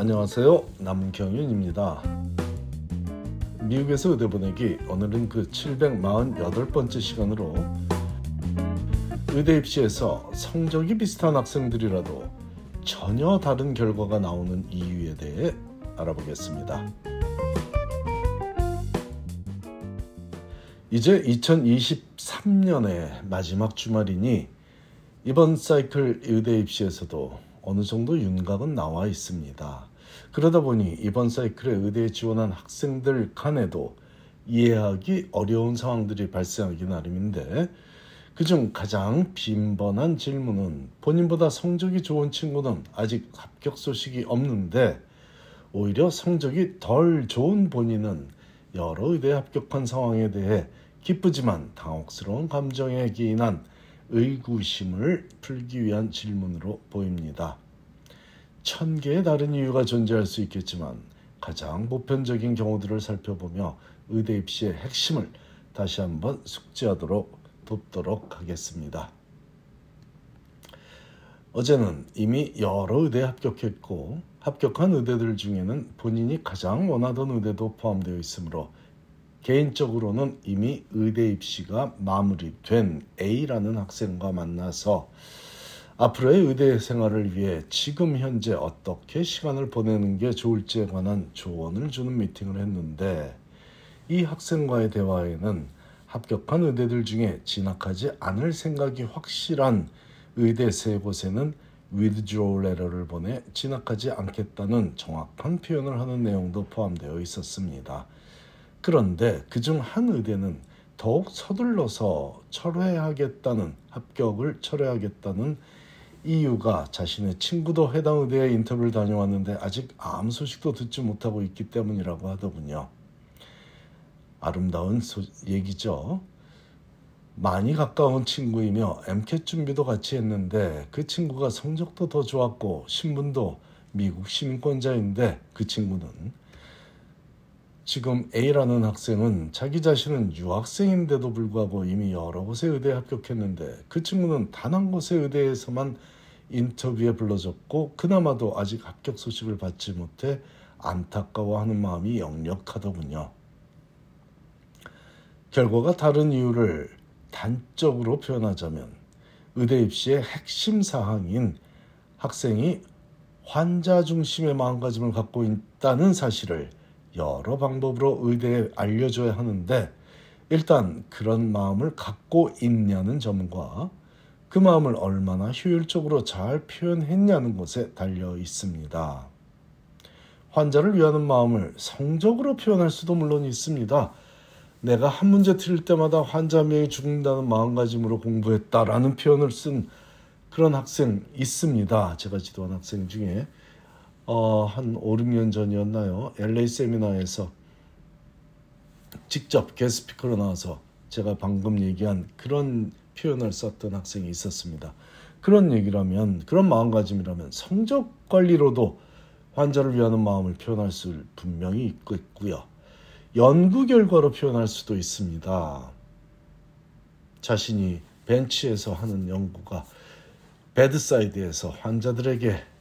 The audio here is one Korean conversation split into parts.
안녕하세요. 남경윤입니다. 미국에서 의대 보내기 오늘은 그 748번째 시간으로 의대 입시에서 성적이 비슷한 학생들이라도 전혀 다른 결과가 나오는 이유에 대해 알아보겠습니다. 이제 2023년의 마지막 주말이니 이번 사이클 의대 입시에서도 어느 정도 윤곽은 나와 있습니다. 그러다 보니 이번 사이클에 의대에 지원한 학생들 간에도 이해하기 어려운 상황들이 발생하기 나름인데 그중 가장 빈번한 질문은 본인보다 성적이 좋은 친구는 아직 합격 소식이 없는데 오히려 성적이 덜 좋은 본인은 여러 의대에 합격한 상황에 대해 기쁘지만 당혹스러운 감정에 기인한 의구심을 풀기 위한 질문으로 보입니다. 천 개의 다른 이유가 존재할 수 있겠지만 가장 보편적인 경우들을 살펴보며 의대 입시의 핵심을 다시 한번 숙지하도록 돕도록 하겠습니다. 어제는 이미 여러 의대에 합격했고 합격한 의대들 중에는 본인이 가장 원하던 의대도 포함되어 있으므로 개인적으로는 이미 의대 입시가 마무리된 A라는 학생과 만나서 앞으로의 의대 생활을 위해 지금 현재 어떻게 시간을 보내는 게 좋을지에 관한 조언을 주는 미팅을 했는데 이 학생과의 대화에는 합격한 의대들 중에 진학하지 않을 생각이 확실한 의대 세 곳에는 withdrawal letter를 보내 진학하지 않겠다는 정확한 표현을 하는 내용도 포함되어 있었습니다. 그런데 그중 한 의대는 더욱 서둘러서 철회하겠다는 합격을 철회하겠다는 이유가 자신의 친구도 해당 의대에 인터뷰를 다녀왔는데 아직 아무 소식도 듣지 못하고 있기 때문이라고 하더군요. 아름다운 소, 얘기죠. 많이 가까운 친구이며 MCAT 준비도 같이 했는데 그 친구가 성적도 더 좋았고 신분도 미국 시민권자인데 그 친구는 지금 A라는 학생은 자기 자신은 유학생인데도 불구하고 이미 여러 곳에 의대에 합격했는데 그 친구는 단 한 곳의 의대에서만 인터뷰에 불러졌고 그나마도 아직 합격 소식을 받지 못해 안타까워하는 마음이 역력하더군요. 결과가 다른 이유를 단적으로 표현하자면 의대 입시의 핵심 사항인 학생이 환자 중심의 마음가짐을 갖고 있다는 사실을 여러 방법으로 의대에 알려줘야 하는데 일단 그런 마음을 갖고 있냐는 점과 그 마음을 얼마나 효율적으로 잘 표현했냐는 것에 달려 있습니다. 환자를 위하는 마음을 성적으로 표현할 수도 물론 있습니다. 내가 한 문제 틀릴 때마다 환자 명이 죽는다는 마음가짐으로 공부했다라는 표현을 쓴 그런 학생 있습니다. 제가 지도한 학생 중에 어, 한 5, 6년 전이었나요? LA 세미나에서 직접 게스피커로 나와서 제가 방금 얘기한 그런 표현을 썼던 학생이 있었습니다. 그런 얘기라면 그런 마음가짐이라면 성적 관리로도 환자를 위하는 마음을 표현할 수 분명히 있겠고요. 연구 결과로 표현할 수도 있습니다. 자신이 벤치에서 하는 연구가 bedside에서 환자들에게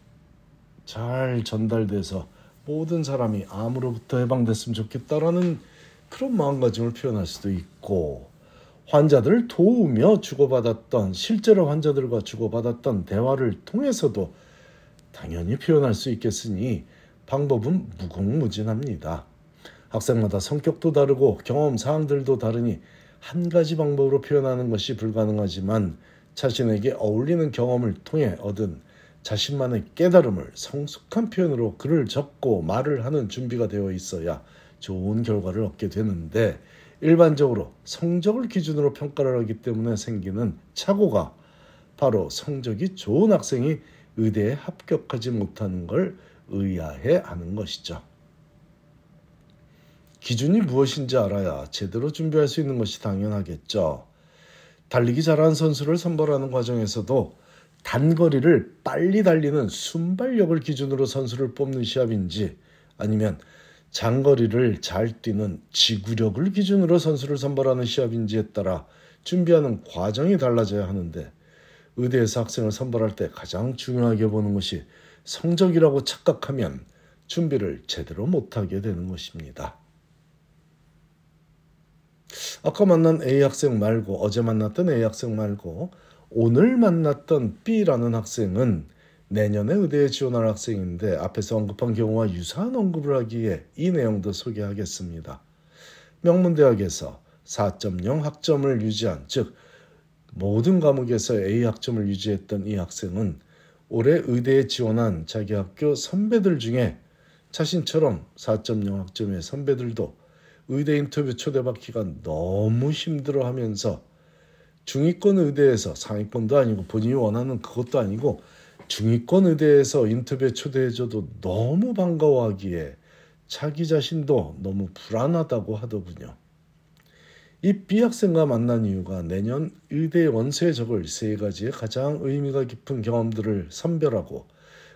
잘 전달돼서 모든 사람이 암으로부터 해방됐으면 좋겠다라는 그런 마음가짐을 표현할 수도 있고 환자들을 도우며 주고받았던 실제로 환자들과 주고받았던 대화를 통해서도 당연히 표현할 수 있겠으니 방법은 무궁무진합니다. 학생마다 성격도 다르고 경험 사항들도 다르니 한 가지 방법으로 표현하는 것이 불가능하지만 자신에게 어울리는 경험을 통해 얻은 자신만의 깨달음을 성숙한 표현으로 글을 적고 말을 하는 준비가 되어 있어야 좋은 결과를 얻게 되는데 일반적으로 성적을 기준으로 평가를 하기 때문에 생기는 착오가 바로 성적이 좋은 학생이 의대에 합격하지 못하는 걸 의아해 하는 것이죠. 기준이 무엇인지 알아야 제대로 준비할 수 있는 것이 당연하겠죠. 달리기 잘하는 선수를 선발하는 과정에서도 단거리를 빨리 달리는 순발력을 기준으로 선수를 뽑는 시합인지 아니면 장거리를 잘 뛰는 지구력을 기준으로 선수를 선발하는 시합인지에 따라 준비하는 과정이 달라져야 하는데 의대에서 학생을 선발할 때 가장 중요하게 보는 것이 성적이라고 착각하면 준비를 제대로 못하게 되는 것입니다. 아까 만난 A 학생 말고 어제 만났던 A 학생 말고 오늘 만났던 B라는 학생은 내년에 의대에 지원할 학생인데 앞에서 언급한 경우와 유사한 언급을 하기에 이 내용도 소개하겠습니다. 명문대학에서 4.0 학점을 유지한 즉 모든 과목에서 A 학점을 유지했던 이 학생은 올해 의대에 지원한 자기 학교 선배들 중에 자신처럼 4.0 학점의 선배들도 의대 인터뷰 초대받기가 너무 힘들어 하면서 중위권 의대에서 상위권도 아니고 본인이 원하는 그것도 아니고 중위권 의대에서 인터뷰에 초대해줘도 너무 반가워하기에 자기 자신도 너무 불안하다고 하더군요. 이 B 학생과 만난 이유가 내년 의대 원서에 적을 세 가지의 가장 의미가 깊은 경험들을 선별하고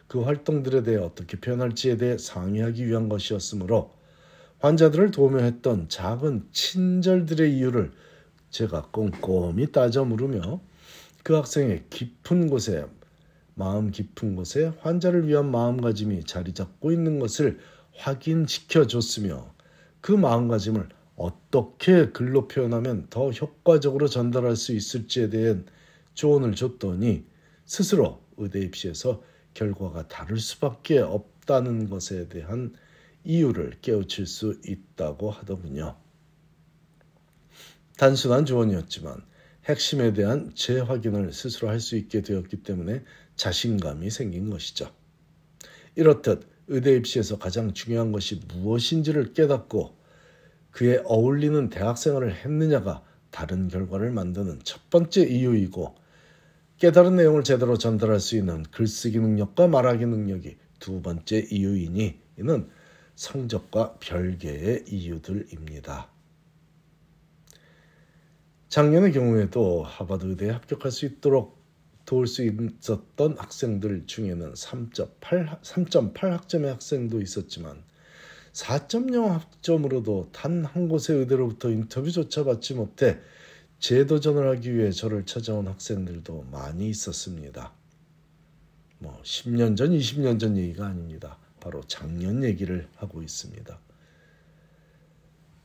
그 활동들에 대해 어떻게 표현할지에 대해 상의하기 위한 것이었으므로 환자들을 도우며 했던 작은 친절들의 이유를 제가 꼼꼼히 따져 물으며 그 학생의 깊은 곳에 마음 깊은 곳에 환자를 위한 마음가짐이 자리 잡고 있는 것을 확인시켜 줬으며 그 마음가짐을 어떻게 글로 표현하면 더 효과적으로 전달할 수 있을지에 대한 조언을 줬더니 스스로 의대 입시에서 결과가 다를 수밖에 없다는 것에 대한 이유를 깨우칠 수 있다고 하더군요. 단순한 조언이었지만 핵심에 대한 재확인을 스스로 할 수 있게 되었기 때문에 자신감이 생긴 것이죠. 이렇듯 의대 입시에서 가장 중요한 것이 무엇인지를 깨닫고 그에 어울리는 대학 생활을 했느냐가 다른 결과를 만드는 첫 번째 이유이고 깨달은 내용을 제대로 전달할 수 있는 글쓰기 능력과 말하기 능력이 두 번째 이유이니 이는 성적과 별개의 이유들입니다. 작년의 경우에도 하버드 의대에 합격할 수 있도록 도울 수 있었던 학생들 중에는 3.8, 3.8 학점의 학생도 있었지만 4.0 학점으로도 단 한 곳의 의대로부터 인터뷰조차 받지 못해 재도전을 하기 위해 저를 찾아온 학생들도 많이 있었습니다. 뭐 10년 전, 20년 전 얘기가 아닙니다. 바로 작년 얘기를 하고 있습니다.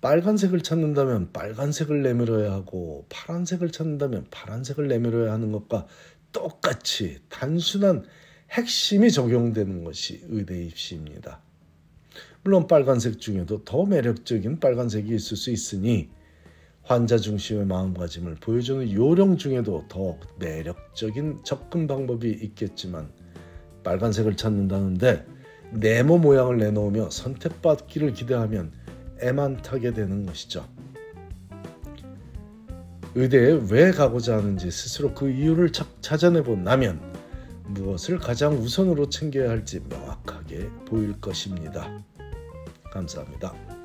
빨간색을 찾는다면 빨간색을 내밀어야 하고 파란색을 찾는다면 파란색을 내밀어야 하는 것과 똑같이 단순한 핵심이 적용되는 것이 의대 입시입니다. 물론 빨간색 중에도 더 매력적인 빨간색이 있을 수 있으니 환자 중심의 마음가짐을 보여주는 요령 중에도 더 매력적인 접근 방법이 있겠지만 빨간색을 찾는다는데 네모 모양을 내놓으며 선택받기를 기대하면 애만 타게 되는 것이죠. 의대에 왜 가고자 하는지 스스로 그 이유를 찾아내고 나면 무엇을 가장 우선으로 챙겨야 할지 명확하게 보일 것입니다. 감사합니다.